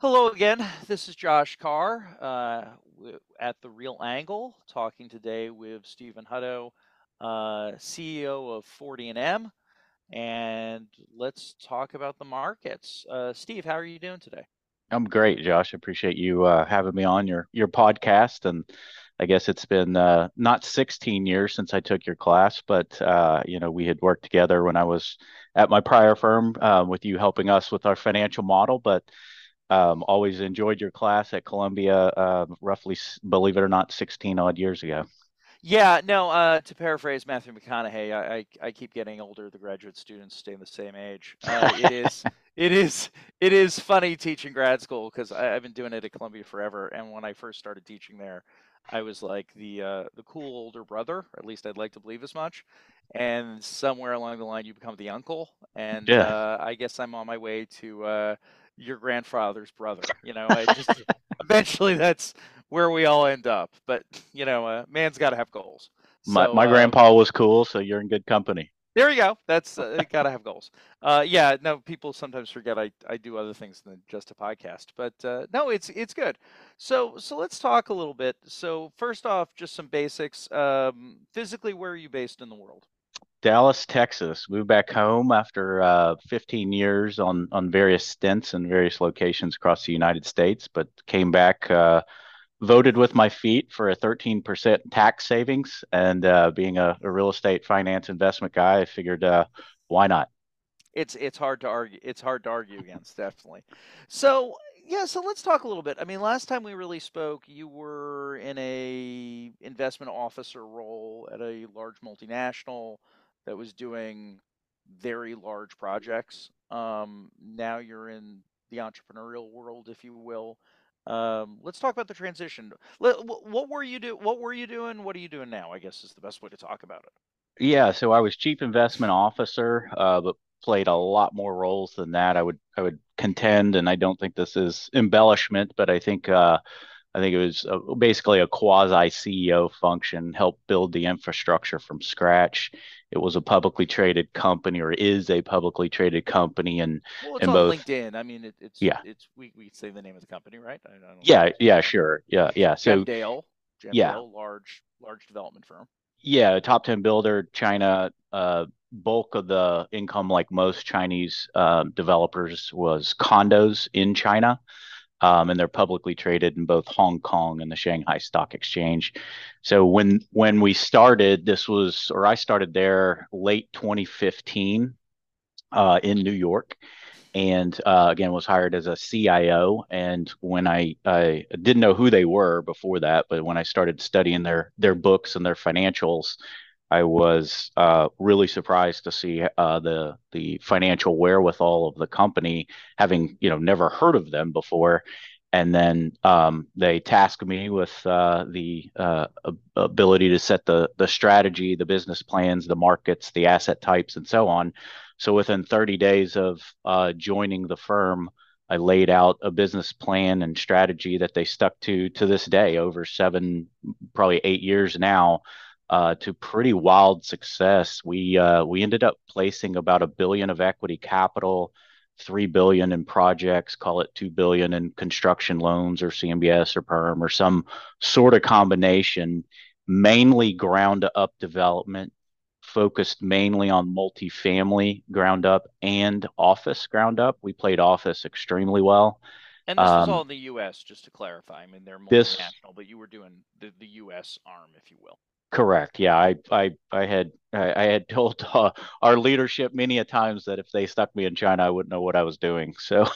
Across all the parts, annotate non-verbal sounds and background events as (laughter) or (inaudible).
Hello again. This is Josh Kahr uh, at the Real Angle, talking today with Stephen Hutto, uh, CEO of 40&M, and let's talk about the markets. Uh, Steve, how are you doing today? I'm great, Josh. I appreciate you uh, having me on your your podcast, and I guess it's been uh, not 16 years since I took your class, but uh, you know we had worked together when I was at my prior firm with you helping us with our financial model, but um, always enjoyed your class at Columbia, uh, roughly, believe it or not, 16 odd years ago. Yeah, no, uh, to paraphrase Matthew McConaughey, I, I, I, keep getting older. The graduate students stay the same age. Uh, it is (laughs) it is it is funny teaching grad school because I've been doing it at Columbia forever. And when I first started teaching there, I was like the uh, the cool older brother. At least I'd like to believe as much. And somewhere along the line, you become the uncle. And yeah. Uh, I guess I'm on my way to uh, your grandfather's brother. (laughs) You know, I just eventually that's where we all end up. But you know, uh, man's got to have goals. My so, my uh, grandpa was cool, so you're in good company. There you go. That's uh, got to (laughs) have goals. Uh, yeah, no, people sometimes forget I, I do other things than just a podcast, but uh, no, it's it's good. So so let's talk a little bit. So first off, just some basics. Um, physically, where are you based in the world? Dallas, Texas. Moved back home after uh, 15 years on on various stints in various locations across the United States, but came back. Uh, voted with my feet for a 13% tax savings, and uh, being a, a, real estate finance investment guy, I figured uh, why not. It's it's hard to argue. It's hard to argue against, definitely. So yeah, so let's talk a little bit. I mean, last time we really spoke, you were in a investment officer role at a large multinational that was doing very large projects. Um, now you're in the entrepreneurial world, if you will. Um, let's talk about the transition. What were you do? What were you doing? What are you doing now? I guess is the best way to talk about it. Yeah, so I was chief investment officer, uh, but played a lot more roles than that. I would I would contend, and I don't think this is embellishment, but I think uh, I think it was a, basically a quasi CEO function, help build the infrastructure from scratch. It was a publicly traded company, or is a publicly traded company, and well, it's on both, LinkedIn. I mean, it, it's yeah, it's we, we say the name of the company, right? I, I yeah, know. yeah, sure, yeah, yeah. Gemdale, yeah, large large development firm. Yeah, top ten builder, China. Uh, bulk of the income, like most Chinese uh, developers, was condos in China um, and they're publicly traded in both Hong Kong and the Shanghai Stock Exchange. So when when we started, this was or I started there late 2015 uh, in New York, and uh, again was hired as a CIO. And when I I didn't know who they were before that, but when I started studying their their books and their financials. I was uh, really surprised to see uh, the the financial wherewithal of the company, having you know never heard of them before, and then um, they tasked me with uh, the uh, ability to set the the strategy, the business plans, the markets, the asset types, and so on. So within 30 days of uh, joining the firm, I laid out a business plan and strategy that they stuck to to this day, over seven, probably eight years now uh, to pretty wild success. We uh, we ended up placing about a billion of equity capital, three billion in projects, call it two billion in construction loans or CMBS or perm or some sort of combination, mainly ground up development, focused mainly on multifamily ground up and office ground up. We played office extremely well. And this um, was all in the U.S. Just to clarify, I mean they're multinational, this, but you were doing the, the U.S. arm, if you will. Correct. Yeah, I I I had I, had (laughs) told uh, our leadership many a times that if they stuck me in China, I wouldn't know what I was doing. (laughs) So,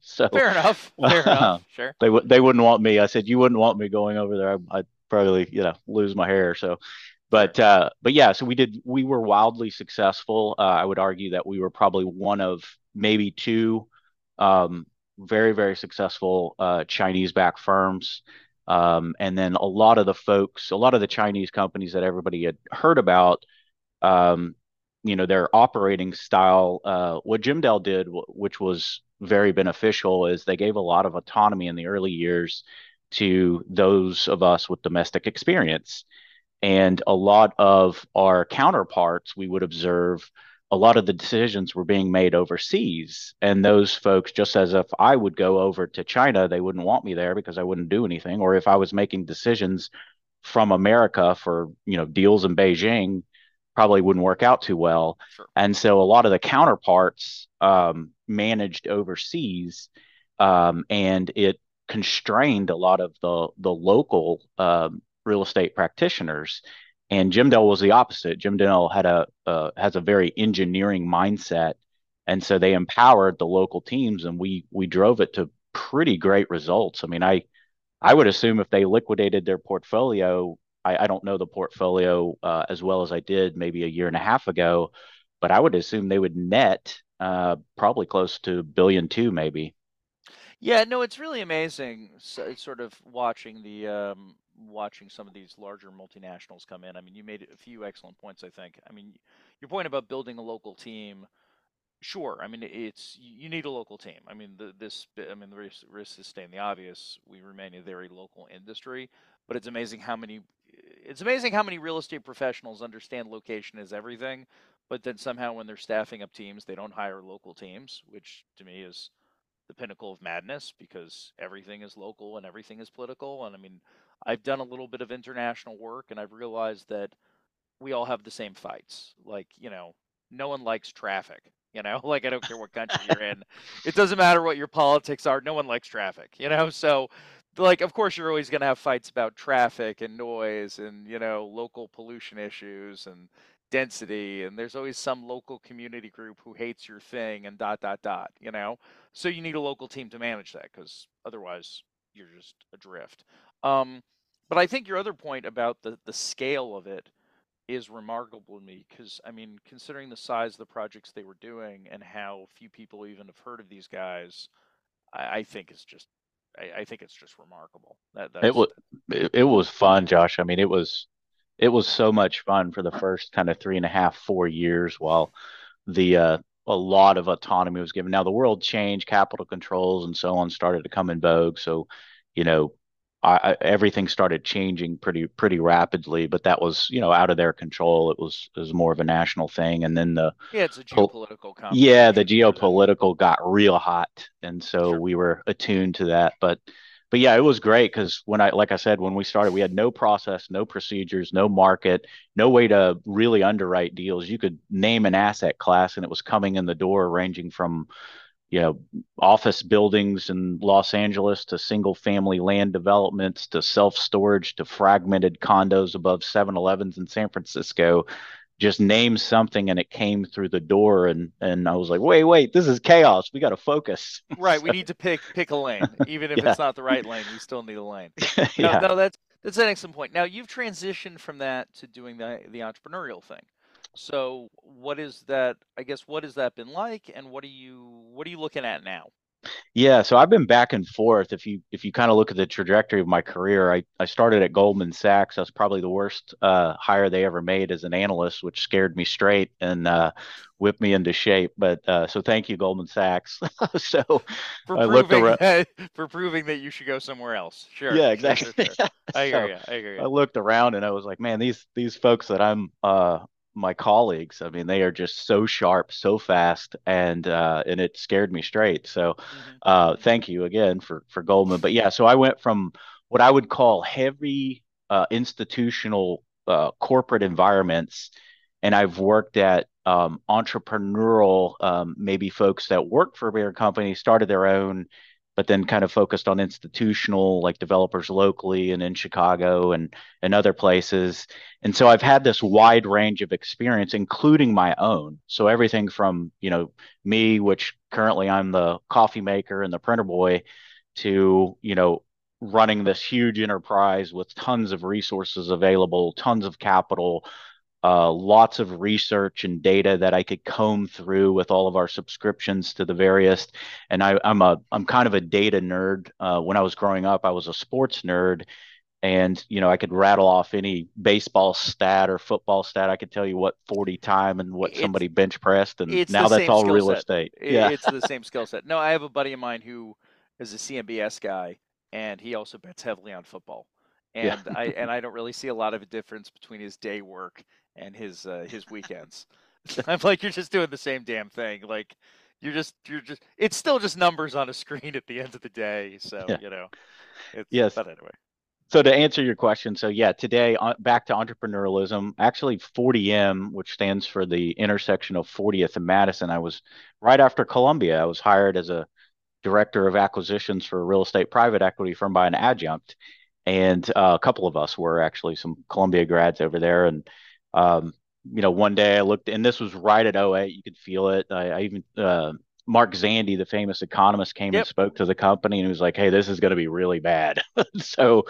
so fair enough. Fair (laughs) enough. Sure. They would they wouldn't want me. I said you wouldn't want me going over there. I, would probably you know lose my hair. So, but uh, but yeah. So we did. We were wildly successful. Uh, I would argue that we were probably one of maybe two um, very very successful uh, Chinese backed firms. Um, and then a lot of the folks, a lot of the Chinese companies that everybody had heard about, um, you know, their operating style, uh, what Gemdale did, which was very beneficial, is they gave a lot of autonomy in the early years to those of us with domestic experience. And a lot of our counterparts, we would observe, a lot of the decisions were being made overseas. And those folks, just as if I would go over to China, they wouldn't want me there because I wouldn't do anything. Or if I was making decisions from America for, you know, deals in Beijing, probably wouldn't work out too well. Sure. And so a lot of the counterparts um, managed overseas, um, and it constrained a lot of the the local um, real estate practitioners. And Gemdale was the opposite. Gemdale had a uh, has a very engineering mindset, and so they empowered the local teams, and we we drove it to pretty great results. I mean, I I would assume if they liquidated their portfolio, I, I don't know the portfolio uh, as well as I did maybe a year and a half ago, but I would assume they would net uh, probably close to a billion two, maybe. Yeah, no, it's really amazing. So, sort of watching the um, watching some of these larger multinationals come in. I mean, you made a few excellent points. I think. I mean, your point about building a local team. Sure. I mean, it's you need a local team. I mean, the, this. I mean, the risk, risk is staying the obvious. We remain a very local industry, but it's amazing how many. It's amazing how many real estate professionals understand location is everything, but then somehow when they're staffing up teams, they don't hire local teams, which to me is the pinnacle of madness because everything is local and everything is political. And I mean, I've done a little bit of international work and I've realized that we all have the same fights. Like, you know, no one likes traffic. You know, (laughs) like I don't care what country you're in. It doesn't matter what your politics are. No one likes traffic, you know? So like of course you're always going to have fights about traffic and noise and, you know, local pollution issues and density and there's always some local community group who hates your thing and dot dot dot you know so you need a local team to manage that because otherwise you're just adrift um, but i think your other point about the the scale of it is remarkable to me because i mean considering the size of the projects they were doing and how few people even have heard of these guys i, I think it's just I, I, think it's just remarkable that it was it, it was fun josh i mean it was it was so much fun for the first kind of three and a half, four years while the uh, a lot of autonomy was given. Now the world changed, capital controls and so on started to come in vogue. So, you know, I, everything started changing pretty pretty rapidly. But that was you know out of their control. It was it was more of a national thing. And then the yeah, it's a geopolitical. Yeah, the geopolitical got real hot, and so sure. we were attuned to that. But but yeah, it was great because when I, like I said, when we started, we had no process, no procedures, no market, no way to really underwrite deals. You could name an asset class and it was coming in the door, ranging from, you know, office buildings in Los Angeles to single family land developments to self storage to fragmented condos above 7 Elevens in San Francisco just name something and it came through the door and and I was like, wait, wait, this is chaos. We got to focus. (laughs) right. We need to pick pick a lane, (laughs) even if yeah. it's not the right lane. We still need a lane. (laughs) No, yeah. no, that's that's an excellent point. Now you've transitioned from that to doing the the entrepreneurial thing. So what is that? I guess what has that been like, and what are you what are you looking at now? Yeah, so I've been back and forth. If you if you kind of look at the trajectory of my career, I, I started at Goldman Sachs. That's probably the worst uh, hire they ever made as an analyst, which scared me straight and uh, whipped me into shape. But uh, so thank you, Goldman Sachs. (laughs) so for I proving around... that, for proving that you should go somewhere else. Sure. Yeah, exactly. Sure, sure, (laughs) sure. I hear so you. I hear you. I looked around and I was like, man, these these folks that I'm uh, my colleagues. I mean, they are just so sharp, so fast, and uh, and it scared me straight. So, mm-hmm. uh, thank you again for for Goldman. But yeah, so I went from what I would call heavy uh, institutional uh, corporate environments, and I've worked at um, entrepreneurial, um, maybe folks that work for bigger companies, started their own but then kind of focused on institutional like developers locally and in Chicago and and other places. And so I've had this wide range of experience, including my own. So everything from you know me, which currently I'm the coffee maker and the printer boy, to you know running this huge enterprise with tons of resources available, tons of capital, uh, lots of research and data that I could comb through with all of our subscriptions to the various. And I, am a I'm kind of a data nerd. Uh, when I was growing up, I was a sports nerd, and you know I could rattle off any baseball stat or football stat. I could tell you what 40 time and what it's, somebody bench pressed, and now that's all real set. estate. It, yeah, it's the same (laughs) skill set. No, I have a buddy of mine who is a CMBS guy, and he also bets heavily on football. And yeah. I and I don't really see a lot of a difference between his day work and his uh, his weekends. (laughs) I'm like, you're just doing the same damn thing. Like, you're just, you're just, it's still just numbers on a screen at the end of the day. So, yeah. you know, it's, yes. But anyway. So to answer your question, so yeah, today uh, back to entrepreneurialism. Actually, 40M, which stands for the intersection of 40th and Madison. I was right after Columbia. I was hired as a director of acquisitions for a real estate private equity firm by an adjunct, and uh, a couple of us were actually some Columbia grads over there. And um, you know, one day I looked, and this was right at 08. You could feel it. I, I even uh, Mark Zandi, the famous economist, came yep. and spoke to the company and he was like, "Hey, this is going to be really bad." (laughs) so,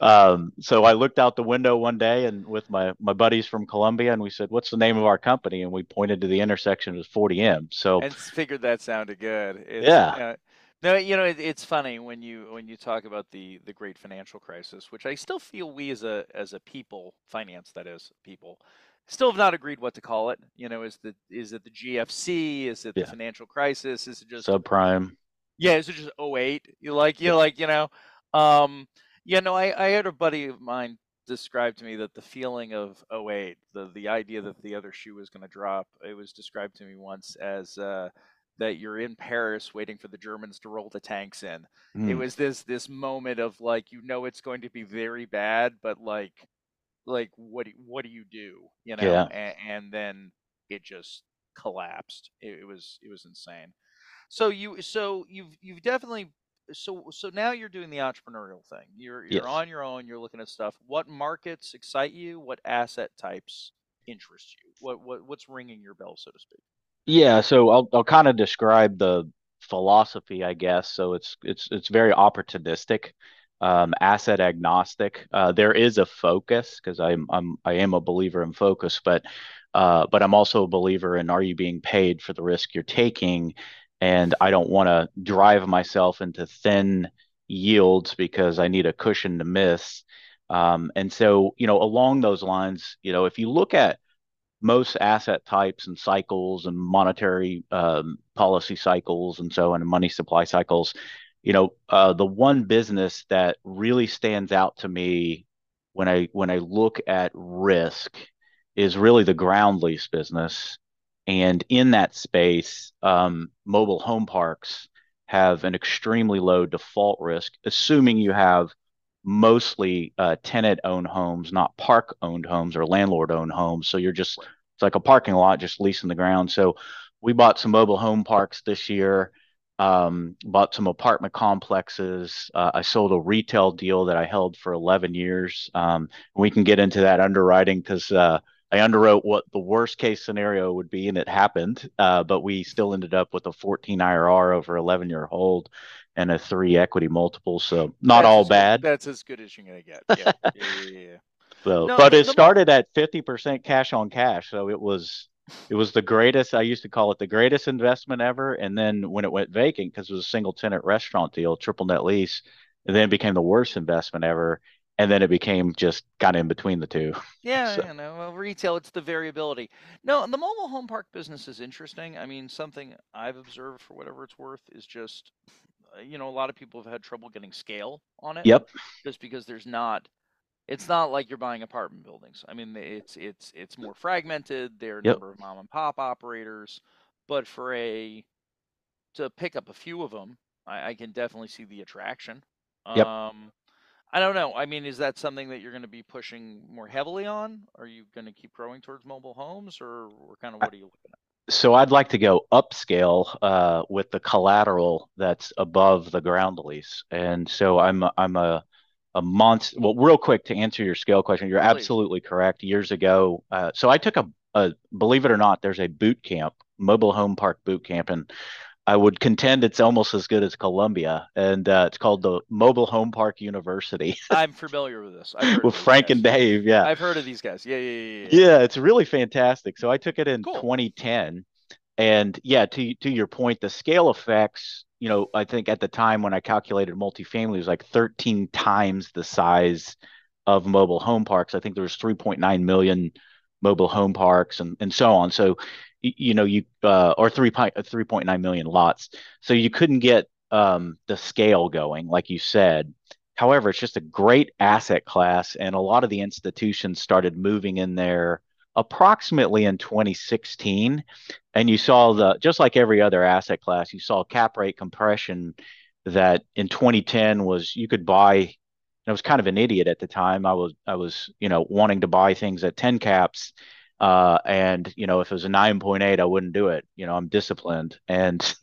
um, so I looked out the window one day and with my my buddies from Columbia, and we said, "What's the name of our company?" And we pointed to the intersection as 40M. So, and figured that sounded good. It's, yeah. Uh, no, you know, it, it's funny when you when you talk about the the great financial crisis, which I still feel we as a as a people, finance that is people, still have not agreed what to call it. You know, is the is it the GFC? Is it the yeah. financial crisis? Is it just subprime? Yeah, is it just 08? You like you yeah. like you know, um, yeah. No, I I had a buddy of mine describe to me that the feeling of 08, the the idea that the other shoe was going to drop, it was described to me once as. Uh, that you're in Paris waiting for the Germans to roll the tanks in. Mm. It was this this moment of like you know it's going to be very bad, but like like what do, what do you do you know yeah. and, and then it just collapsed it, it, was it was insane so you so you've you've definitely so so now you're doing the entrepreneurial thing you're you're yes. on your own you're looking at stuff what markets excite you what asset types interest you what, what what's ringing your bell so to speak yeah so i'll i'll kind of describe the philosophy i guess so it's it's it's very opportunistic um, asset agnostic. Uh, there is a focus because I'm I'm I am a believer in focus, but uh, but I'm also a believer in are you being paid for the risk you're taking, and I don't want to drive myself into thin yields because I need a cushion to miss. Um, and so you know along those lines, you know if you look at most asset types and cycles and monetary um, policy cycles and so on and money supply cycles you know, uh, the one business that really stands out to me when I when I look at risk is really the ground lease business. And in that space, um, mobile home parks have an extremely low default risk, assuming you have mostly uh, tenant owned homes, not park owned homes or landlord owned homes. So you're just, it's like a parking lot, just leasing the ground. So we bought some mobile home parks this year um, bought some apartment complexes. Uh, I sold a retail deal that I held for 11 years. Um, we can get into that underwriting because uh, I underwrote what the worst case scenario would be, and it happened. Uh, but we still ended up with a 14 IRR over 11 year hold and a three equity multiple. So not that's all bad. Good. That's as good as you're gonna get. Yeah, (laughs) yeah, yeah. yeah. So, no, but it started at 50% cash on cash. So it was it was the greatest. I used to call it the greatest investment ever. And then when it went vacant, because it was a single tenant restaurant deal, triple net lease, and then it became the worst investment ever. And then it became just kind of in between the two. Yeah, (laughs) so. you know, well, retail, it's the variability. No, the mobile home park business is interesting. I mean, something I've observed for whatever it's worth is just, uh, you know, a lot of people have had trouble getting scale on it. Yep. Just because there's not it's not like you're buying apartment buildings. I mean, it's it's it's more fragmented. There are a yep. number of mom and pop operators, but for a to pick up a few of them, I, I can definitely see the attraction. Yep. Um, I don't know. I mean, is that something that you're going to be pushing more heavily on? Are you going to keep growing towards mobile homes, or, or kind of what are you looking at? So I'd like to go upscale uh, with the collateral that's above the ground lease, and so I'm I'm a a month. Well, real quick to answer your scale question, you're Please. absolutely correct. Years ago, uh, so I took a, a, believe it or not, there's a boot camp, mobile home park boot camp, and I would contend it's almost as good as Columbia, and uh, it's called the Mobile Home Park University. (laughs) I'm familiar with this. with Frank guys. and Dave, yeah. I've heard of these guys. Yeah, yeah, yeah. Yeah, yeah it's really fantastic. So I took it in cool. 2010, and yeah, to to your point, the scale effects you know, I think at the time when I calculated multifamily, it was like 13 times the size of mobile home parks. I think there was 3.9 million mobile home parks and, and so on. So, you know, you, uh, or 3, 3.9 million lots. So you couldn't get um, the scale going, like you said. However, it's just a great asset class. And a lot of the institutions started moving in there approximately in 2016. And you saw the, just like every other asset class, you saw cap rate compression that in 2010 was you could buy. I was kind of an idiot at the time. I was I was you know wanting to buy things at 10 caps uh, and you know, if it was a 9.8, I wouldn't do it. You know, I'm disciplined. And (laughs)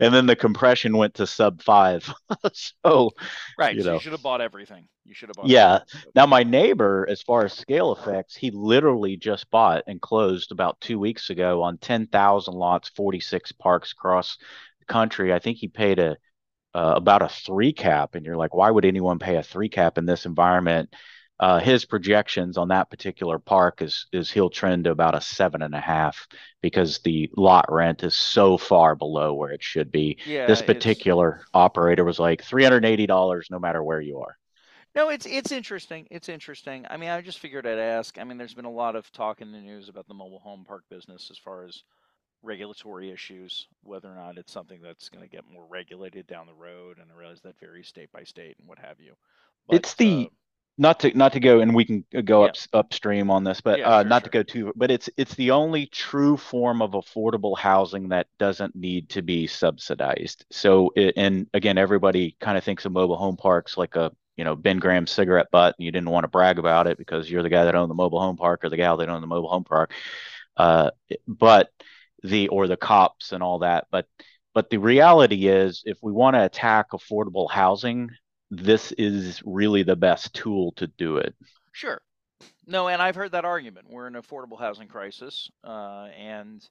and then the compression went to sub five. (laughs) so right, you, so know. you should have bought everything. You should have bought. Yeah. Everything. Now my neighbor, as far as scale effects, he literally just bought and closed about two weeks ago on 10,000 lots, 46 parks across the country. I think he paid a uh, about a three cap, and you're like, why would anyone pay a three cap in this environment? uh, his projections on that particular park is is he'll trend to about a seven and a half because the lot rent is so far below where it should be. Yeah, this particular operator was like three hundred eighty dollars no matter where you are. No, it's it's interesting. It's interesting. I mean, I just figured I'd ask. I mean, there's been a lot of talk in the news about the mobile home park business as far as regulatory issues, whether or not it's something that's going to get more regulated down the road. And I realize that varies state by state and what have you. But, it's the uh, not to not to go and we can go yeah. up upstream on this but yeah, uh, sure, not sure. to go too but it's it's the only true form of affordable housing that doesn't need to be subsidized so it, and again everybody kind of thinks of mobile home parks like a you know ben graham cigarette butt and you didn't want to brag about it because you're the guy that owned the mobile home park or the gal that owned the mobile home park uh, but the or the cops and all that but but the reality is if we want to attack affordable housing this is really the best tool to do it. Sure. No, and I've heard that argument. We're in an affordable housing crisis, uh, and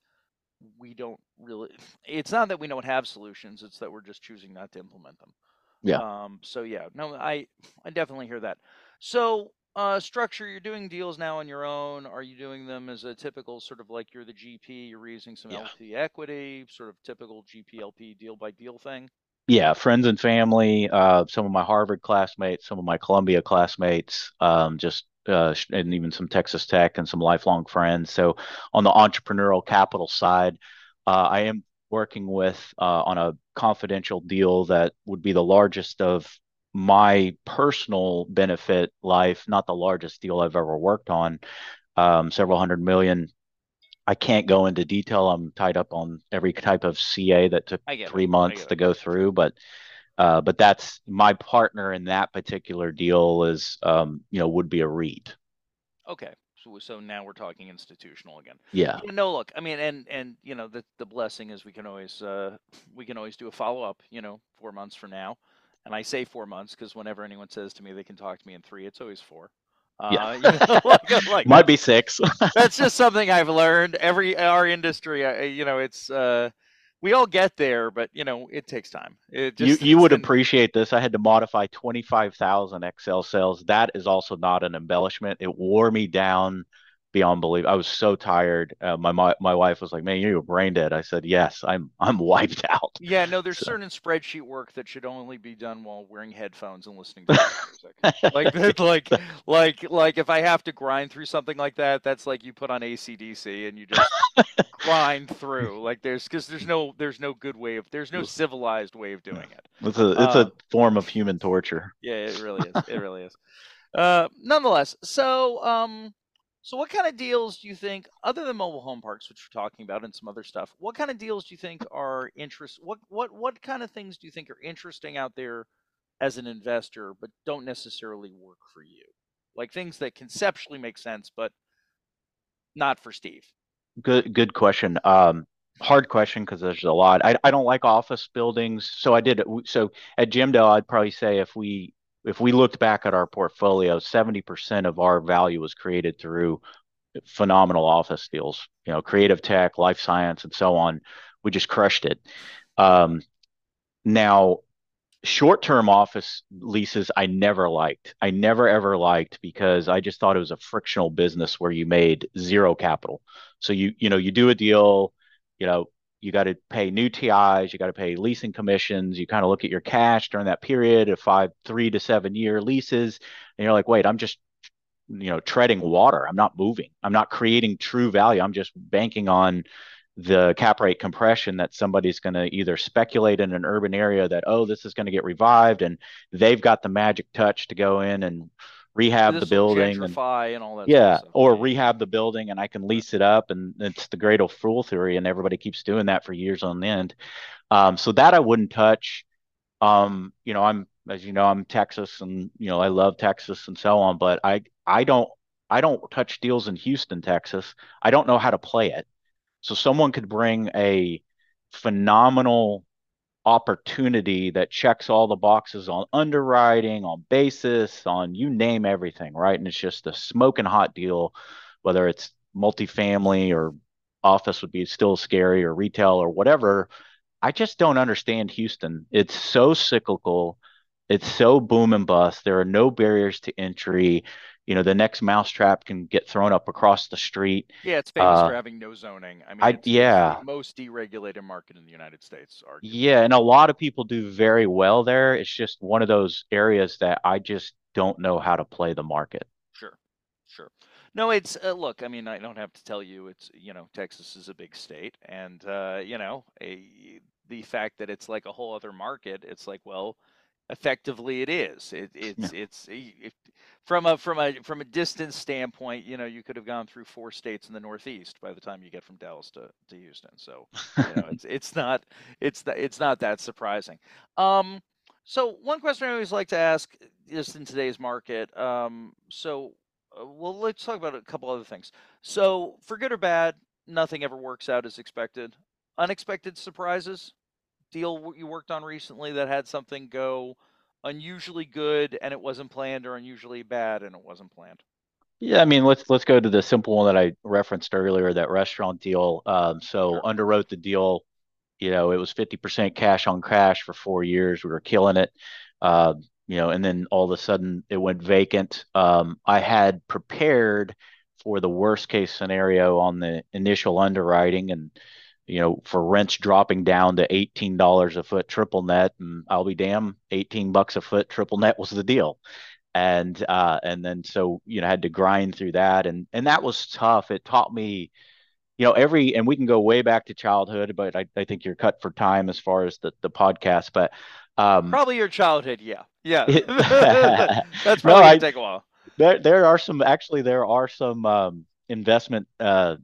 we don't really. It's not that we don't have solutions; it's that we're just choosing not to implement them. Yeah. Um, so yeah, no, I I definitely hear that. So uh, structure, you're doing deals now on your own. Are you doing them as a typical sort of like you're the GP, you're raising some yeah. LP equity, sort of typical GPLP deal by deal thing? yeah, friends and family, uh, some of my Harvard classmates, some of my Columbia classmates, um, just uh, and even some Texas Tech and some lifelong friends. So on the entrepreneurial capital side, uh, I am working with uh, on a confidential deal that would be the largest of my personal benefit life, not the largest deal I've ever worked on, um, several hundred million I can't go into detail. I'm tied up on every type of CA that took three it. months to go through, but uh, but that's my partner in that particular deal is um, you know would be a REIT. Okay, so so now we're talking institutional again. Yeah. No, look, I mean, and and you know the the blessing is we can always uh, we can always do a follow up. You know, four months from now, and I say four months because whenever anyone says to me they can talk to me in three, it's always four. Uh, yeah. (laughs) You know, like, (laughs) like, Might be six. (laughs) that's just something I've learned. Every our industry, uh, you know, it's uh, we all get there, but you know, it takes time. It just, you you would been... appreciate this. I had to modify twenty five thousand Excel cells. That is also not an embellishment. It wore me down beyond belief. I was so tired. Uh, my, my my wife was like, "Man, you're brain dead." I said, "Yes, I'm I'm wiped out." Yeah, no, there's so. certain spreadsheet work that should only be done while wearing headphones and listening to (laughs) music. like (laughs) (laughs) like like like if I have to grind through something like that, that's like you put on ACDC and you just grind through. Like there's because there's no there's no good way of there's no civilized way of doing it. It's a it's a form of human torture. Yeah, it really is. It really is. Uh, nonetheless, so um, so, what kind of deals do you think, other than mobile home parks, which we're talking about, and some other stuff, what kind of deals do you think are interest? What what what kind of things do you think are interesting out there as an investor, but don't necessarily work for you? Like things that conceptually make sense, but not for Steve. Good good question. Um, hard question because there's a lot. I I don't like office buildings, so I did. So at Gemdale, I'd probably say if we if we looked back at our portfolio, 70% of our value was created through phenomenal office deals, you know, creative tech, life science, and so on. We just crushed it. Um, now, short term office leases, I never liked. I never ever liked because I just thought it was a frictional business where you made zero capital. So you, you know, you do a deal, you know, you got to pay new TIs, you got to pay leasing commissions. You kind of look at your cash during that period of five, three to seven year leases, and you're like, wait, I'm just, you know, treading water. I'm not moving. I'm not creating true value. I'm just banking on the cap rate compression that somebody's going to either speculate in an urban area that oh this is going to get revived and they've got the magic touch to go in and rehab the building and and all that. yeah, stuff. or rehab the building and I can lease it up and it's the great old fool theory and everybody keeps doing that for years on end. Um, so that I wouldn't touch. Um, you know, I'm as you know, I'm Texas and you know, I love Texas and so on, but I I don't I don't touch deals in Houston, Texas. I don't know how to play it. So someone could bring a phenomenal opportunity that checks all the boxes on underwriting, on basis, on you name everything, right? And it's just a smoking hot deal, whether it's multifamily or office would be still scary or retail or whatever. I just don't understand Houston. It's so cyclical. It's so boom and bust. There are no barriers to entry. You know, the next mousetrap can get thrown up across the street. Yeah, it's famous Uh, for having no zoning. I mean, I yeah. the most deregulated market in the United States, arguably. Yeah, and a lot of people do very well there. It's just one of those areas that I just don't know how to play the market. Sure, sure. No, it's uh, look. I mean, I don't have to tell you. It's you know, Texas is a big state, and uh, you know, a, the fact that it's like a whole other market. It's like, well, effectively, it is. It, Yeah. it's it's from a from a from a distance standpoint. You know, you could have gone through four states in the Northeast by the time you get from Dallas to, to Houston. So you know, it's it's not it's th- it's not that surprising. Um, so one question I always like to ask, just in today's market. Um, so uh, well, let's talk about a couple other things. So, for good or bad, nothing ever works out as expected. Unexpected surprises? Deal you worked on recently that had something go unusually good and it wasn't planned, or unusually bad and it wasn't planned. Yeah, I mean, let's let's go to the simple one that I referenced earlier, that restaurant deal. Um, so Sure. underwrote the deal. You know, it was 50% cash on cash for four years. We were killing it. Uh, you know, and then all of a sudden it went vacant. Um, I had prepared for the worst case scenario on the initial underwriting and, you know, for rents dropping down to $18 a foot triple net. And I'll be damn, 18 bucks a foot triple net was the deal and uh and then so you know had to grind through that and and that was tough it taught me you know every and we can go way back to childhood but i, I think you're cut for time as far as the the podcast but um Probably your childhood, yeah. Yeah. (laughs) (laughs) That's no probably i gonna take a while. there there are some actually there are some um investment uh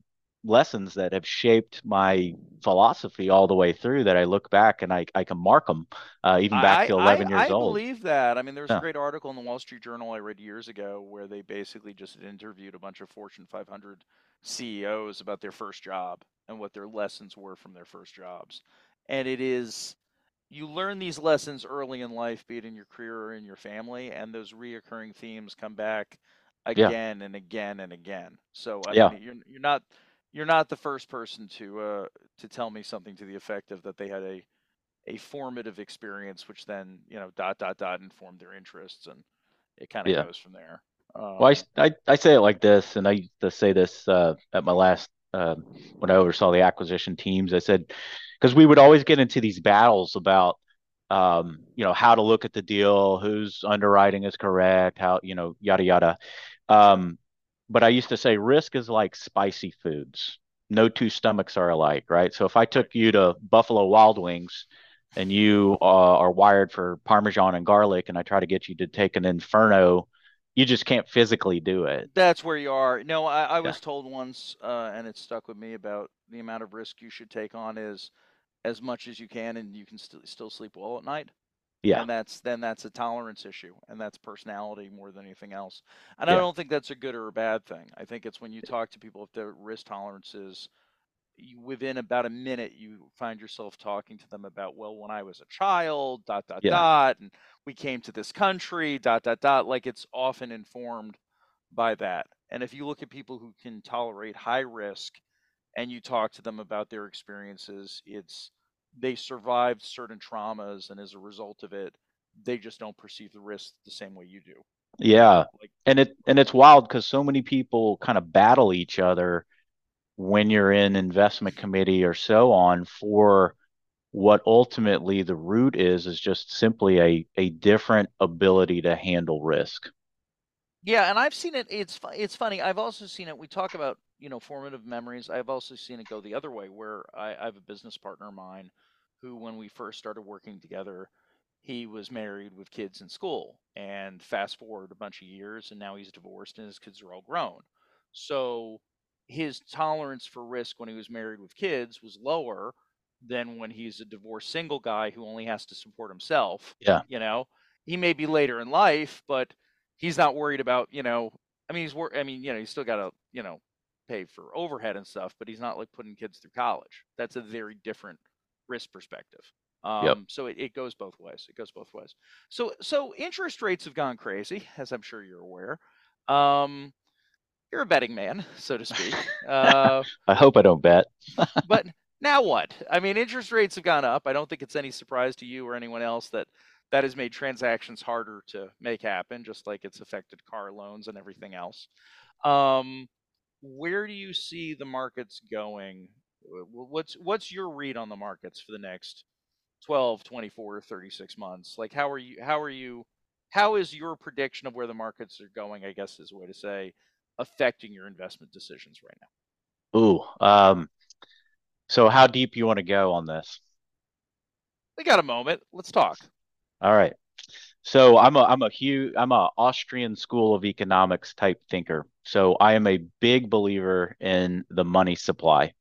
lessons that have shaped my philosophy all the way through that i look back and i i can mark them uh even back I, to I, 11 years I old believe that. I mean, there was a great article in the Wall Street Journal I read years ago where they basically just interviewed a bunch of Fortune 500 CEOs about their first job and what their lessons were from their first jobs. And it is, you learn these lessons early in life, be it in your career or in your family, and those reoccurring themes come back yeah again and again and again. So, I yeah mean, you're you're not you're not the first person to uh to tell me something to the effect of that they had a a formative experience, which then you know dot dot dot informed their interests, and it kind of yeah goes from there. Well, I, Um, I, I say it like this, and I used to say this uh, at my last uh, when I oversaw the acquisition teams. I said because we would always get into these battles about um, you know how to look at the deal, whose underwriting is correct, how you know yada yada. Um, but I used to say risk is like spicy foods. No two stomachs are alike, right? So if I took you to Buffalo Wild Wings and you uh, are wired for Parmesan and garlic, and I try to get you to take an Inferno, you just can't physically do it. That's where you are. No, I, I Yeah. was told once, uh, and it stuck with me about the amount of risk you should take on is as much as you can, and you can still still sleep well at night. Yeah. And that's then that's a tolerance issue, and that's personality more than anything else. And I don't think that's a good or a bad thing. I think it's when you eh talk to people if their risk tolerance is you, within about a minute you find yourself talking to them about well when i was a child dot dot Yeah. dot and we came to this country dot dot dot like it's often informed by that and if you look at people who can tolerate high risk and you talk to them about their experiences it's they survived certain traumas and as a result of it they just don't perceive the risk the same way you do Yeah. like And it and it's wild because so many people kind of battle each other when you're in investment committee or so on for what ultimately the root is is just simply a a different ability to handle risk. Yeah, and I've seen it. It's it's funny. I've also seen it. We talk about you know formative memories. I've also seen it go the other way, where I, I have a business partner of mine, who when we first started working together, he was married with kids in school. And fast forward a bunch of years, and now he's divorced and his kids are all grown. So his tolerance for risk when he was married with kids was lower than when he's a divorced single guy who only has to support himself. Yeah. You know, he may be later in life, but he's not worried about, you know, I mean, he's wor- I mean, you know, he's still got to, you know, pay for overhead and stuff, but he's not like putting kids through college. That's a very different risk perspective. Um, Yep. so it, it goes both ways. It goes both ways. So so interest rates have gone crazy, as I'm sure you're aware. Um, you're a betting man, so to speak. Uh, (laughs) I hope I don't bet. (laughs) but now what? I mean, interest rates have gone up. I don't think it's any surprise to you or anyone else that that has made transactions harder to make happen, just like it's affected car loans and everything else. Um, where do you see the markets going? Wh- wh- What's what's your read on the markets for the next 12, 24, 36 months? Like how are you how are you how is your prediction of where the markets are going, I guess is a way to say, affecting your investment decisions right now? Ooh. Um, so how deep you want to go on this? We got a moment. Let's talk. All right. So I'm a I'm a huge I'm a Austrian school of economics type thinker. So I am a big believer in the money supply.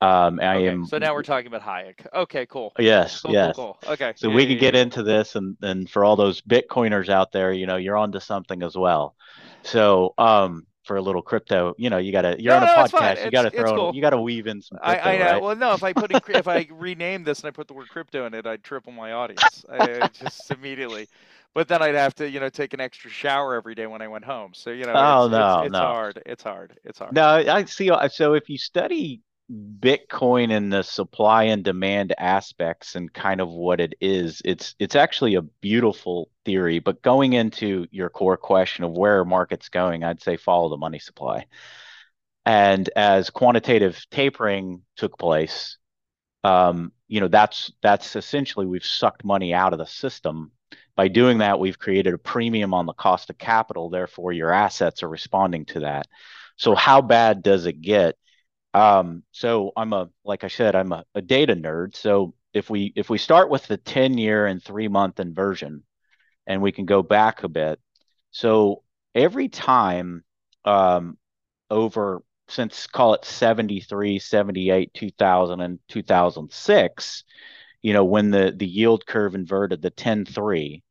Um, I Okay, am so now we're talking about Hayek. Okay, cool. yes, Cool, yes. cool, cool. Okay. So yeah, we yeah, could get into this and and for all those Bitcoiners out there, you know, you're onto something as well. So um for a little crypto, you know, you gotta you're No, on a no, podcast, you gotta it's throw cool. you gotta weave in some crypto, I know. right? Well, no, if I put in, if I (laughs) rename this and I put the word crypto in it, I'd triple my audience. I, I just immediately. But then I'd have to, you know, take an extra shower every day when I went home. So you know, Oh it's no, it's no. hard. It's hard. It's hard. No, I see. uh, So if you study Bitcoin and the supply and demand aspects and kind of what it is, it's it's actually a beautiful theory. But going into your core question of where markets going, I'd say follow the money supply. And as quantitative tapering took place, um, you know, that's that's essentially we've sucked money out of the system. By doing that, we've created a premium on the cost of capital. Therefore, your assets are responding to that. So how bad does it get? Um, so I'm a, like I said, I'm a, a data nerd. So if we if we start with the 10 year and three month inversion, and we can go back a bit. So every time um, over since call it 73, 78, 2000, and 2006, you know, when the the yield curve inverted the 10 3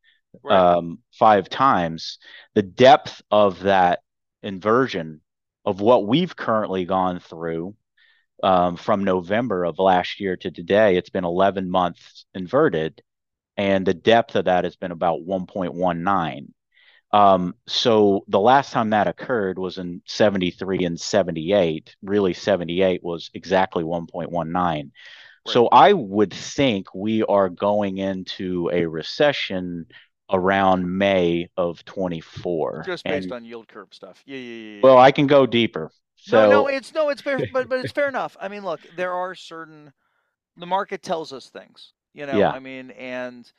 Right. um, five times, the depth of that inversion of what we've currently gone through um, from November of last year to today, it's been 11 months inverted, and the depth of that has been about 1.19. Um, so the last time that occurred was in 73 and 78. Really, 78 was exactly 1.19. So I would think we are going into a recession around May of 24. Just based And on yield curve stuff. Yeah, yeah, yeah. yeah, well. I can go deeper. No, no, it's no, it's fair, but but it's (laughs) fair enough. I mean, look, there are certain the market tells us things, you know. Yeah. I mean, and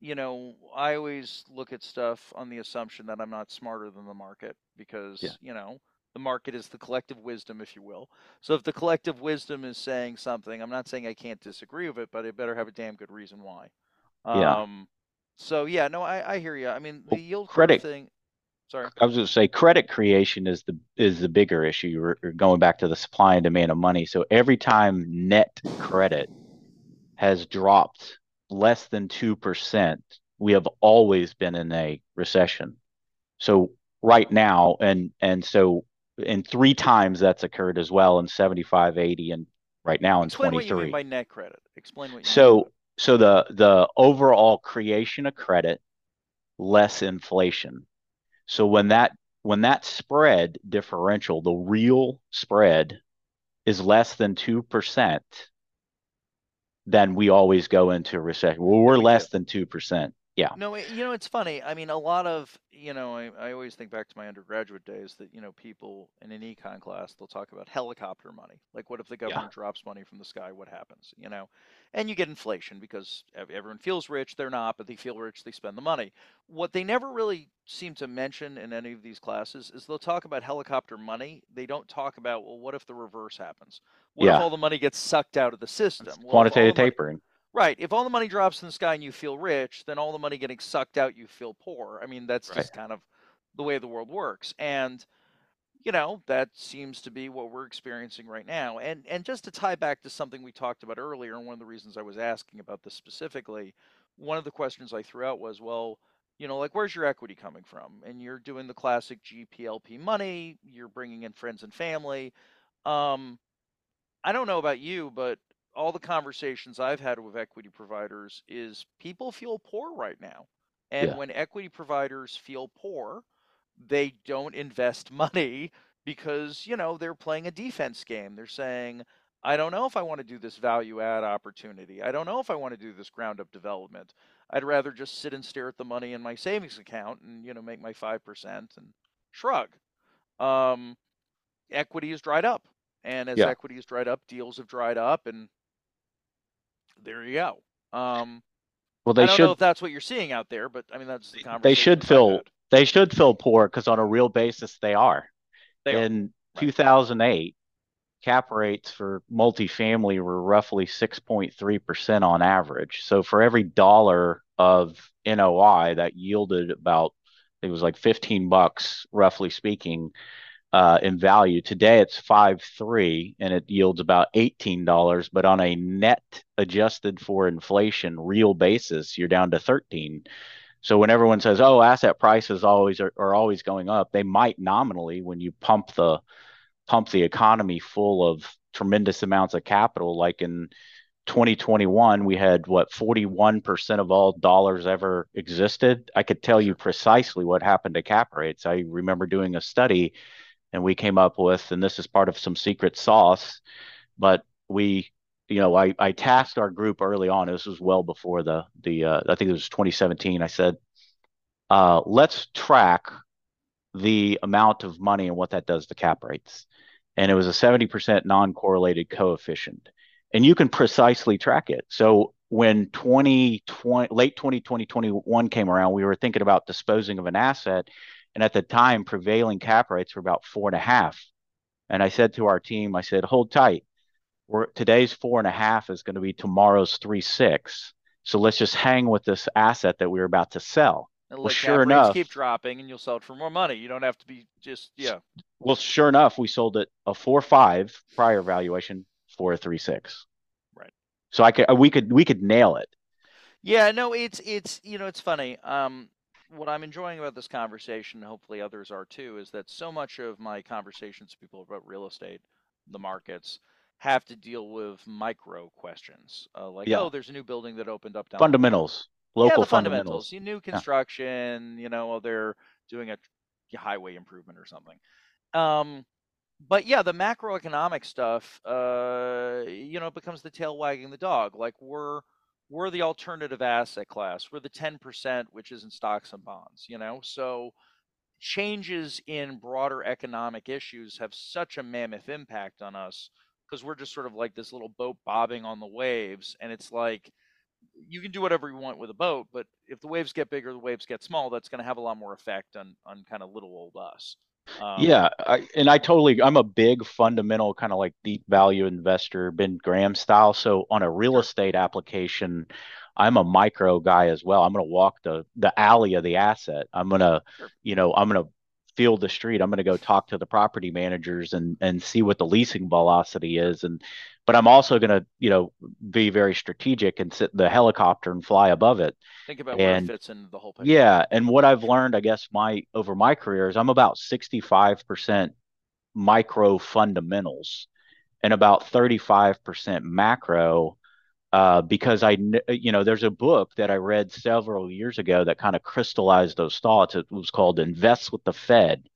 you know, I always look at stuff on the assumption that I'm not smarter than the market because Yeah. you know the market is the collective wisdom, if you will. So if the collective wisdom is saying something, I'm not saying I can't disagree with it, but it better have a damn good reason why. Yeah. Um, So yeah, no, I I hear you. I mean, the Well, yield credit- thing. Sorry. I was going to say credit creation is the is the bigger issue. You're, you're going back to the supply and demand of money. So every time net credit has dropped less than 2%, we have always been in a recession. So right now and and so in three times that's occurred as well in 75, 80 and right now in Explain what you 23. mean by net credit. Explain what you So. So the the overall creation of credit less inflation. So when that when that spread differential, the real spread is less than 2%, then we always go into recession. Well, we're less than 2%. Yeah. No, it- you know, it's funny. I mean, a lot of, you know, I, I always think back to my undergraduate days that, you know, people in an econ class, they'll talk about helicopter money. Like, what if the government drops money from the sky? What happens? You know, and you get inflation because everyone feels rich. They're not, but they feel rich. They spend the money. What they never really seem to mention in any of these classes is they'll talk about helicopter money. They don't talk about, well, what if the reverse happens? What if all the money gets sucked out of the system? Well, quantitative the money- tapering. Right. If all the money drops in the sky and you feel rich, then all the money getting sucked out, you feel poor. I mean, that's Right. just kind of the way the world works. And you know, that seems to be what we're experiencing right now. And and just to tie back to something we talked about earlier, and one of the reasons I was asking about this specifically, one of the questions I threw out was, well, you know, like where's your equity coming from? And you're doing the classic GPLP money, you're bringing in friends and family. Um, I don't know about you, but all the conversations I've had with equity providers is people feel poor right now. And Yeah. when equity providers feel poor, they don't invest (laughs) money because, you know, they're playing a defense game. They're saying, I don't know if I want to do this value add opportunity. I don't know if I want to do this ground up development. I'd rather just sit and stare at the money in my savings account and, you know, make my 5% and shrug. Um, equity is dried up. And as Yeah. equity is dried up, deals have dried up and there you go. Um, Well, I they don't know should if that's what you're seeing out there, but I mean that's the they should feel had. they should feel poor because on a real basis they are. They. In Right. 2008, cap rates for multifamily were roughly 6.3% on average. So for every dollar of NOI that yielded about, it was like 15 bucks, roughly speaking, uh, in value. Today it's five three and it yields about $18, but on a net adjusted for inflation real basis, you're down to 13. So when everyone says, "Oh, asset prices always are, are always going up," they might nominally when you pump the pump the economy full of tremendous amounts of capital. Like in 2021, we had what 41% of all dollars ever existed. I could tell you precisely what happened to cap rates. I remember doing a study and we came up with, and this is part of some secret sauce, but we you know, I, I tasked our group early on. This was well before the the uh, I think it was 2017. I said, uh, let's track the amount of money and what that does to cap rates. And it was a 70% non-correlated coefficient. And you can precisely track it. So when 2020 late 2020 21 came around, we were thinking about disposing of an asset. And at the time, prevailing cap rates were about four and a half. And I said to our team, I said, hold tight. We're, today's four and a half is going to be tomorrow's three six. So let's just hang with this asset that we were about to sell. And Well, sure enough- keep dropping and you'll sell it for more money. You don't have to be just yeah. Well, sure enough, we sold it a four five prior valuation for a three six. Right. So I could we could we could nail it. Yeah, no, it's it's you know, it's funny. Um what I'm enjoying about this conversation, and hopefully others are too, is that so much of my conversations with people about real estate, the markets, have to deal with micro questions. Uh, like, Yeah. oh, there's a new building that opened up down. Fundamentals, yeah, local the fundamentals. fundamentals. You new construction, you know, they're doing a highway improvement or something. Um, but yeah, the macroeconomic stuff, uh, you know, becomes the tail wagging the dog. Like we're we're the alternative asset class. We're the ten percent, which is in stocks and bonds. You know, so changes in broader economic issues have such a mammoth impact on us because we're just sort of like this little boat bobbing on the waves, and it's like you can do whatever you want with a boat, but if the waves get bigger, the waves get small, that's going to have a lot more effect on on kind of little old us. Um, Yeah, I, and I totally, I'm a big fundamental kind of like deep value investor, Ben Graham style. So on a real estate application, I'm a micro guy as well. I'm going to walk the the alley of the asset. I'm going to, Sure. you know, I'm going to feel the street. I'm going to go talk to the property managers and and see what the leasing velocity is. And but I'm also going to, you know, be very strategic and sit the helicopter and fly above it. think about where it fits into the whole picture. Yeah, and what I've learned, I guess, my over my career is I'm about 65% micro fundamentals and about 35% macro. Uh, because I, you know, there's a book that I read several years ago that kind of crystallized those thoughts. It was called Invest with the Fed.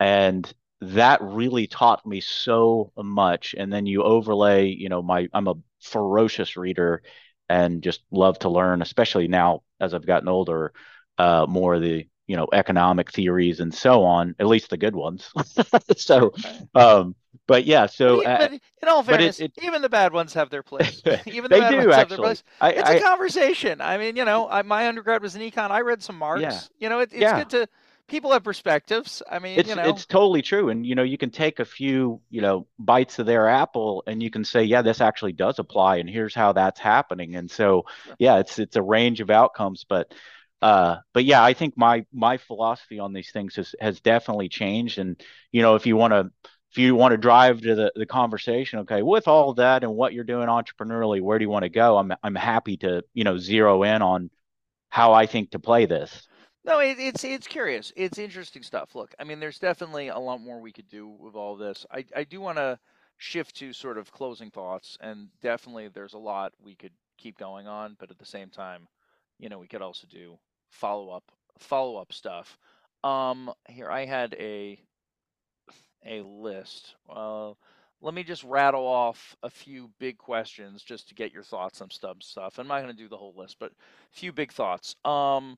And that really taught me so much. And then you overlay, you know, my, I'm a ferocious reader and just love to learn, especially now as I've gotten older, uh, more of the, you know, economic theories and so on, at least the good ones. (laughs) so, um, but yeah, so e- uh, but in all but it- fairness, it- even the bad ones have their place. (laughs) even the they bad do ones have their actually. place. I, It's I, a conversation. I mean, you know, I, my undergrad was in econ. I read some Marx. Yeah. You know, it, it's Yeah. good to people have perspectives. I mean, it's you know, it's totally true, and you know you can take a few you know bites of their apple, and you can say, yeah, this actually does apply, and here's how that's happening, and so yeah, it's it's a range of outcomes, but uh, but yeah, I think my my philosophy on these things has has definitely changed, and you know if you want to if you want to drive to the, the conversation, okay, with all that and what you're doing entrepreneurially, where do you want to go? I'm I'm happy to you know zero in on how I think to play this. No, it, it's it's curious. It's interesting stuff. Look, I mean, there's definitely a lot more we could do with all this. I I do want to shift to sort of closing thoughts, and definitely there's a lot we could keep going on, but at the same time, you know, we could also do follow up follow up stuff. Um, here I had a a list. Uh, let me just rattle off a few big questions just to get your thoughts on stub stuff. I'm not going to do the whole list, but a few big thoughts. Um,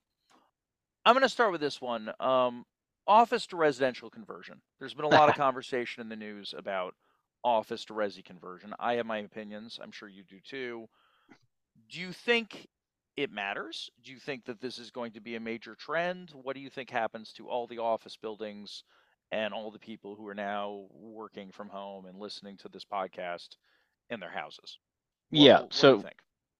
I'm going to start with this one. Um, office to residential conversion. There's been a lot of (laughs) conversation in the news about office to resi conversion. I have my opinions. I'm sure you do too. Do you think it matters? Do you think that this is going to be a major trend? What do you think happens to all the office buildings and all the people who are now working from home and listening to this podcast in their houses? What, Yeah, what, what do you so think?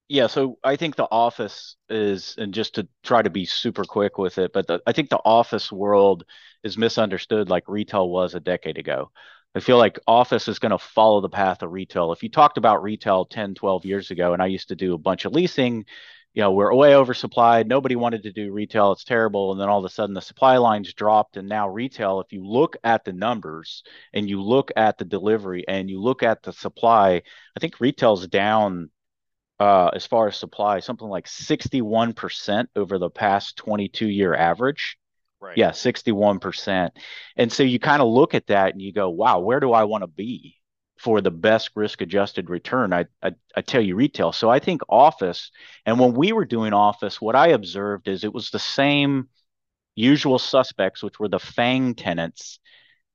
Yeah, so I think The Office is, and just to try to be super quick with it, but the, I think the office world is misunderstood like retail was a decade ago. I feel like office is going to follow the path of retail. If you talked about retail 10, 12 years ago, and I used to do a bunch of leasing, you know, we're way oversupplied. Nobody wanted to do retail. It's terrible. And then all of a sudden the supply lines dropped. And now retail, if you look at the numbers and you look at the delivery and you look at the supply, I think retail's down uh, as far as supply, something like 61% over the past 22 year average. Right. Yeah, 61%. And so you kind of look at that and you go, wow, where do I want to be for the best risk adjusted return? I, I, I tell you, retail. So I think office, and when we were doing office, what I observed is it was the same usual suspects, which were the FANG tenants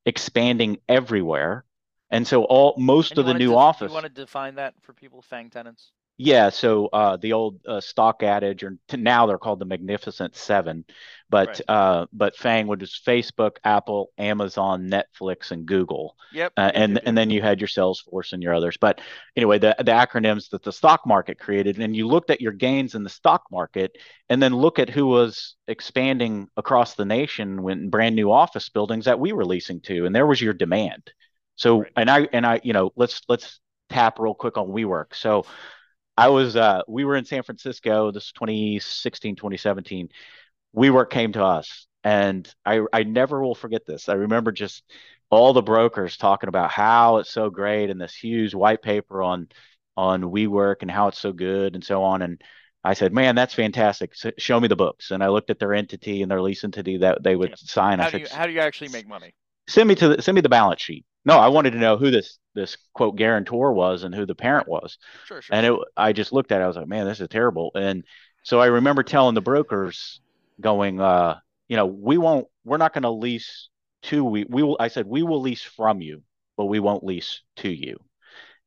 expanding everywhere. And so all most And of the new def- you office want to define that for people, Fang tenants? Yeah, so uh, the old uh, stock adage, or now they're called the Magnificent Seven, but Right. uh, but Fang, which is Facebook, Apple, Amazon, Netflix, and Google, Yep. uh, and and then you had your Salesforce and your others. But anyway, the the acronyms that the stock market created, and you looked at your gains in the stock market, and then look at who was expanding across the nation when brand new office buildings that we were leasing to, and there was your demand. So Right. and I and I, you know, let's let's tap real quick on WeWork. So I was uh we were in San Francisco, this is 2016, 2017. WeWork came to us and I I never will forget this. I remember just all the brokers talking about how it's so great and this huge white paper on on WeWork and how it's so good and so on. And I said, man, that's fantastic. S show me the books. And I looked at their entity and their lease entity that they would Yep. sign. I How do said, you how do you actually make money? send me to the send me the balance sheet. No, I wanted to know who this this quote guarantor was and who the parent was. Sure. Sure. And it, I just looked at it. I was like, man, this is terrible. And so I remember telling the brokers, going, uh, you know, we won't, we're not going to lease to we we will. I said we will lease from you, but we won't lease to you.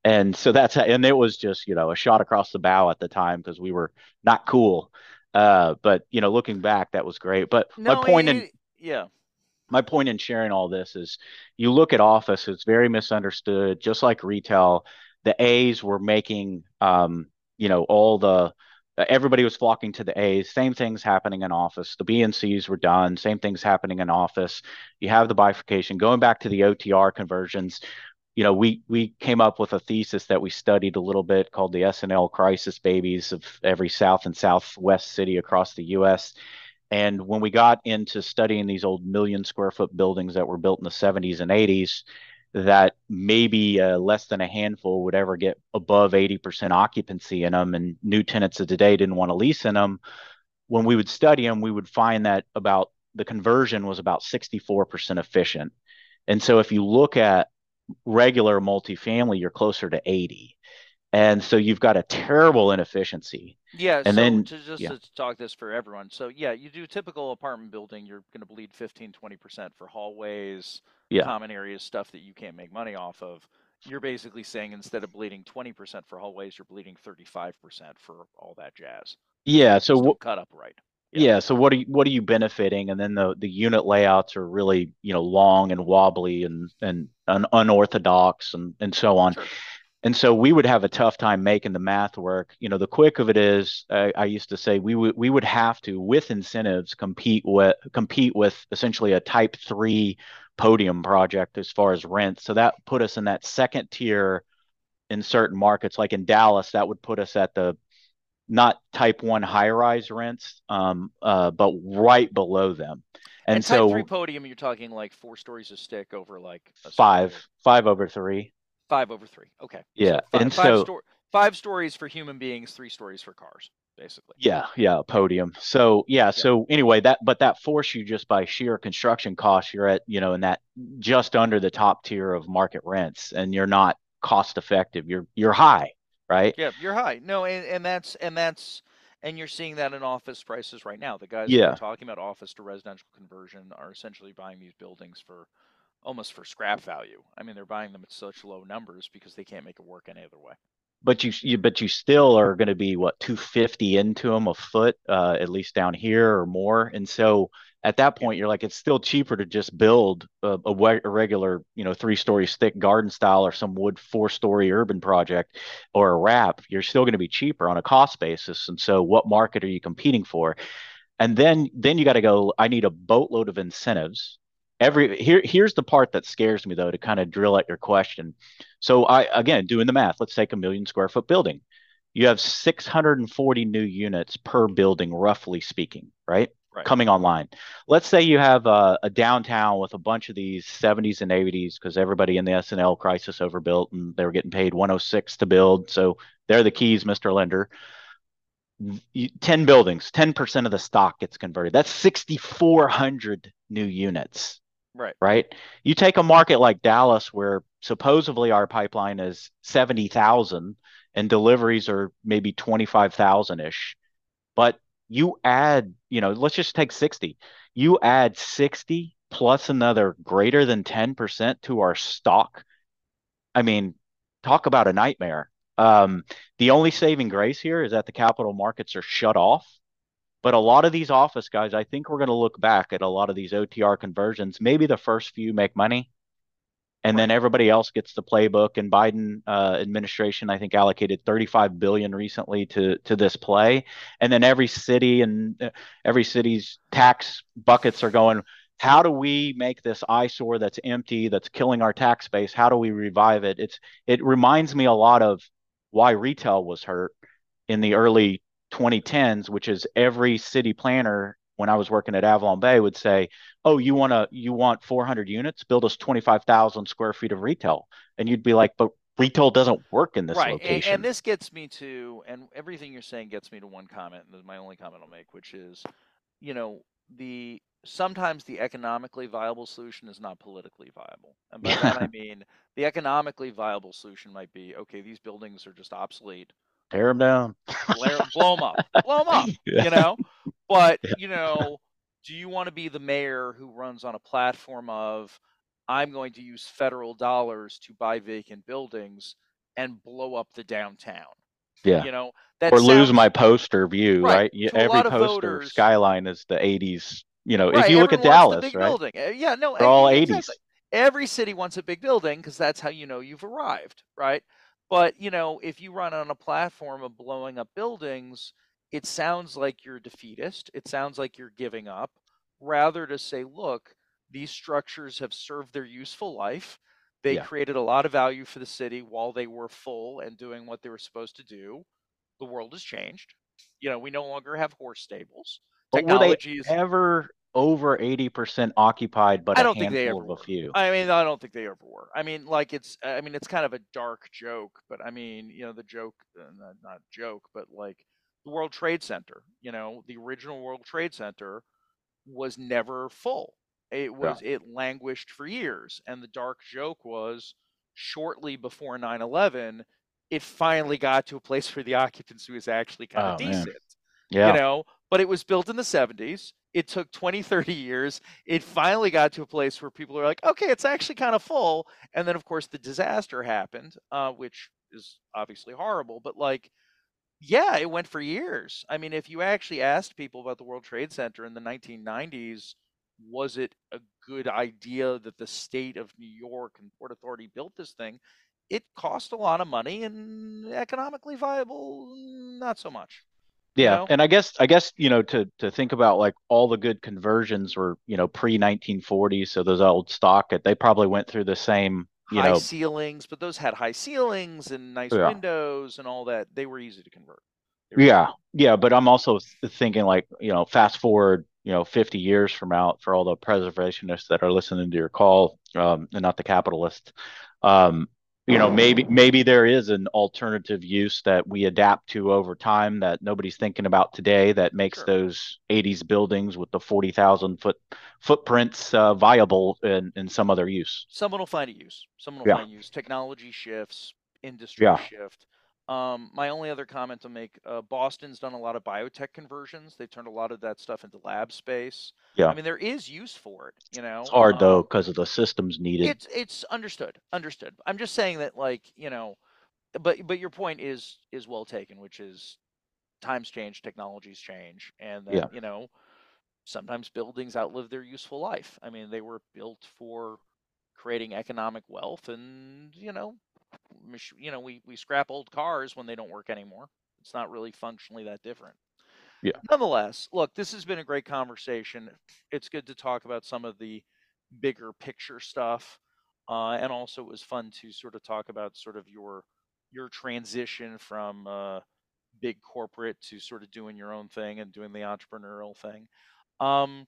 And so that's and it was just you know a shot across the bow at the time because we were not cool. Uh, but you know, looking back, that was great. But my No. point in yeah. My point in sharing all this is you look at office, it's very misunderstood, just like retail. The A's were making, um, you know, all the everybody was flocking to the A's. Same things happening in office. The B and C's were done. Same things happening in office. You have the bifurcation. Going back to the OTR conversions, you know, we we came up with a thesis that we studied a little bit called the S&L crisis babies of every South and Southwest city across the U.S. And when we got into studying these old million square foot buildings that were built in the 70s and 80s, that maybe uh, less than a handful would ever get above 80% occupancy in them, and new tenants of today didn't want to lease in them. When we would study them, we would find that about the conversion was about 64% efficient. And so if you look at regular multifamily, you're closer to 80. And so you've got a terrible inefficiency. Yeah, And so then, to just yeah, to talk this for everyone. So yeah, you do typical apartment building, you're going to bleed 15, 20% for hallways, yeah. common areas, stuff that you can't make money off of. You're basically saying instead of bleeding 20% for hallways, you're bleeding 35% for all that jazz. Yeah. So don't cut up right. Yeah. yeah. So what are you, what are you benefiting? And then the the unit layouts are really you know long and wobbly and and un- unorthodox and and so on. Sure. And so we would have a tough time making the math work. You know, the quick of it is, I, I used to say we would we would have to, with incentives, compete with compete with essentially a Type Three podium project as far as rent. So that put us in that second tier in certain markets, like in Dallas, that would put us at the not type one high rise rents, um, uh, but right below them. And, and so, type three podium, you're talking like four stories of stick over like five, story. five over three. Five over three. Okay. Yeah, so five, and five so sto- five stories for human beings, three stories for cars, basically. Yeah, yeah, podium. So yeah, yeah, so anyway, that but that force you just by sheer construction costs, you're at you know in that just under the top tier of market rents, and you're not cost effective. You're you're high, right? Yeah, you're high. No, and, and that's and that's and you're seeing that in office prices right now. The guys yeah. talking about office to residential conversion are essentially buying these buildings for almost for scrap value. I mean, they're buying them at such low numbers because they can't make it work any other way. But you, you but you still are going to be what 250 into them a foot, uh, at least down here or more. And so at that point, you're like, it's still cheaper to just build a, a, a regular, you know, three story stick garden style or some wood four story urban project or a wrap. You're still going to be cheaper on a cost basis. And so, what market are you competing for? And then then you got to go. I need a boatload of incentives every here here's the part that scares me though to kind of drill at your question. So i again doing the math let's take a million square foot building. You have 640 new units per building roughly speaking right, right. coming online. Let's say you have a, a, downtown with a bunch of these 70s and 80s because everybody in the S&L crisis overbuilt and they were getting paid 106 to build so they're the keys mr lender. 10 buildings 10% of the stock gets converted. That's 6400 new units Right. Right. You take a market like Dallas, where supposedly our pipeline is 70,000 and deliveries are maybe 25,000 ish. But you add, you know, let's just take 60. You add 60 plus another greater than 10% to our stock. I mean, talk about a nightmare. Um, the only saving grace here is that the capital markets are shut off but a lot of these office guys, I think we're going to look back at a lot of these OTR conversions. Maybe the first few make money, and right. then everybody else gets the playbook. And Biden uh, administration, I think, allocated 35 billion recently to to this play. And then every city and uh, every city's tax buckets are going. How do we make this eyesore that's empty, that's killing our tax base? How do we revive it? It's it reminds me a lot of why retail was hurt in the early 2010s, which is every city planner when I was working at Avalon Bay would say, "Oh, you want to you want 400 units? Build us 25,000 square feet of retail." And you'd be like, "But retail doesn't work in this right. location." And, and this gets me to, and everything you're saying gets me to one comment, and this is my only comment I'll make, which is, you know, the sometimes the economically viable solution is not politically viable. And by that I mean the economically viable solution might be, okay, these buildings are just obsolete tear them down, blow them up, blow them up. (laughs) Yeah. You know, but yeah. you know, do you want to be the mayor who runs on a platform of I'm going to use federal dollars to buy vacant buildings and blow up the downtown? Yeah, you know, that or sounds, lose my poster view, right? right? Every poster voters, skyline is the '80s. You know, right, if you look at Dallas, right? Building. Uh, yeah, no, they're all '80s. Every city wants a big building because that's how you know you've arrived, right? But, you know, if you run on a platform of blowing up buildings, it sounds like you're defeatist. It sounds like you're giving up rather to say, look, these structures have served their useful life. They yeah. created a lot of value for the city while they were full and doing what they were supposed to do. The world has changed. You know, we no longer have horse stables. But Technology were they ever over 80% occupied, but I don't think they ever of a few. I mean, I don't think they ever were. I mean, like it's, I mean, it's kind of a dark joke, but I mean, you know, the joke, uh, not joke, but like the World Trade Center, you know, the original World Trade Center was never full. It was, yeah. it languished for years. And the dark joke was shortly before 9 11, it finally got to a place where the (laughs) occupancy was actually kind of oh, decent. Man. Yeah. You know, but it was built in the 70s it took 20 30 years it finally got to a place where people are like okay it's actually kind of full and then of course the disaster happened uh, which is obviously horrible but like Yeah, it went for years. I mean, if you actually asked people about the World Trade Center in the 1990s, was it a good idea that the state of New York and Port Authority built this thing? It cost a lot of money and economically viable, not so much. Yeah, know, and I guess I guess you know to to think about like all the good conversions were you know pre 1940, so those old stock they probably went through the same you high know ceilings, but those had high ceilings and nice yeah windows and all that. They were easy to convert. Were easy. yeah yeah, but I'm also thinking like you know fast forward you know 50 years from out for all the preservationists that are listening to your call um, and not the capitalists. Um, you know maybe maybe there is an alternative use that we adapt to over time that nobody's thinking about today that makes Sure. those 80s buildings with the 40,000 foot footprints uh, viable in, in some other use. someone will find a use. Someone will Yeah, find use. Technology shifts, industry yeah, shift. Um, my only other comment to make: uh, Boston's done a lot of biotech conversions. They've turned a lot of that stuff into lab space. Yeah, I mean, there is use for it. You know, It's hard though um, because of the systems needed. it's it's understood, understood. I'm just saying that, like, you know, but but your point is is well taken, which is times change, technologies change, and that Yeah, you know sometimes buildings outlive their useful life. I mean, they were built for creating economic wealth, and you know, you know, we we scrap old cars when they don't work anymore. It's not really functionally that different. yeah. Nonetheless, look, this has been a great conversation. It's good to talk about some of the bigger picture stuff, uh, and also it was fun to sort of talk about sort of your your transition from uh, big corporate to sort of doing your own thing and doing the entrepreneurial thing. Um,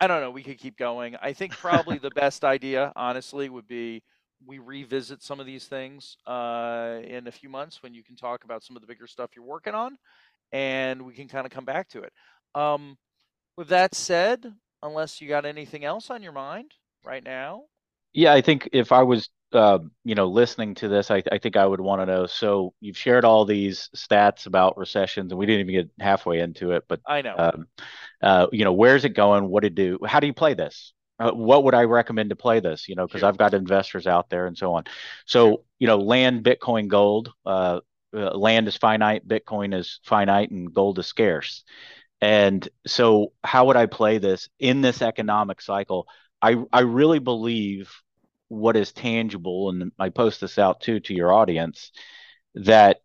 I don't know. We could keep going. I think probably (laughs) the best idea, honestly, would be we revisit some of these things uh, in a few months when you can talk about some of the bigger stuff you're working on, and we can kind of come back to it. Um, with that said, unless you got anything else on your mind right now, Yeah, I think if I was, uh, you know, listening to this, I, I think I would want to know. So you've shared all these stats about recessions, and we didn't even get halfway into it. But, I know. um, uh, you know, where's it going? What to do? How do you play this? Uh, what would I recommend to play this? You know, because Shoot, I've got investors out there and so on. So, you know, land, Bitcoin, gold. Uh, uh, land is finite, Bitcoin is finite, and gold is scarce. And so, how would I play this in this economic cycle? I I really believe what is tangible, and I post this out too to your audience, that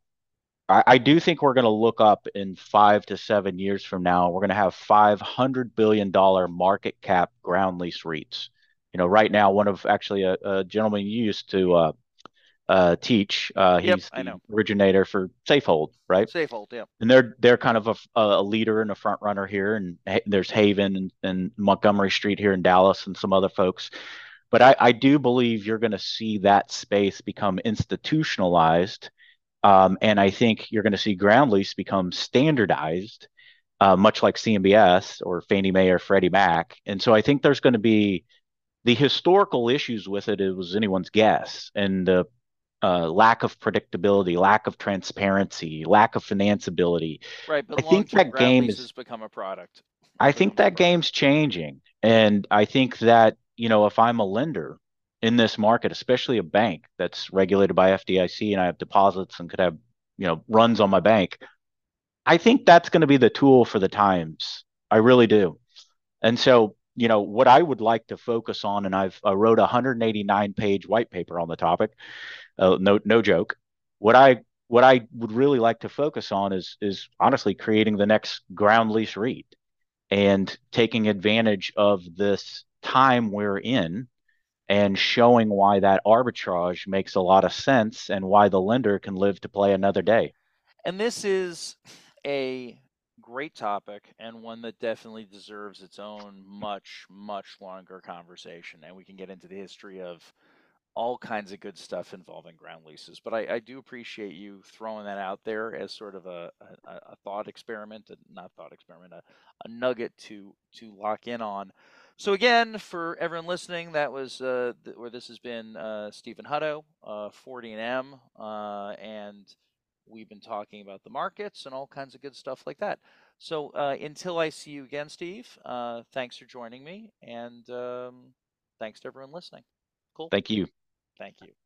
I, I do think we're going to look up in five to seven years from now. We're going to have five hundred billion dollar market cap ground lease REITs. You know, right now, one of actually a, a gentleman you used to uh, uh, teach. Uh, Yep, he's I the know. originator for Safehold, right? Safehold. Yep. and they're they're kind of a, a leader and a front runner here. And there's Haven and, and Montgomery Street here in Dallas and some other folks. But I, I do believe you're going to see that space become institutionalized. Um, and I think you're going to see ground lease become standardized, uh, much like CMBS or Fannie Mae or Freddie Mac. And so I think there's going to be the historical issues with it. It was anyone's guess, and the uh, lack of predictability, lack of transparency, lack of financeability. Right, but I think that game is leases become a product. I think that game's changing. And I think that, you know, if I'm a lender in this market, especially a bank that's regulated by FDIC and I have deposits and could have, you know, runs on my bank, I think that's going to be the tool for the times. I really do. And so, you know, what I would like to focus on, and I've I wrote a 189 page white paper on the topic. Uh, no, no joke. What I what I would really like to focus on is is honestly creating the next ground lease REIT and taking advantage of this time we're in and showing why that arbitrage makes a lot of sense and why the lender can live to play another day. And this is a great topic and one that definitely deserves its own much, much longer conversation. And we can get into the history of all kinds of good stuff involving ground leases. But I, I do appreciate you throwing that out there as sort of a, a, a thought experiment, not thought experiment, a, a nugget to to lock in on. So again, for everyone listening, that was uh, th- where this has been uh, Stephen Hutto, uh, 40 and M, uh, and we've been talking about the markets and all kinds of good stuff like that. So uh, until I see you again, Steve, uh, thanks for joining me, and um, thanks to everyone listening. Cool. Thank you. Thank you.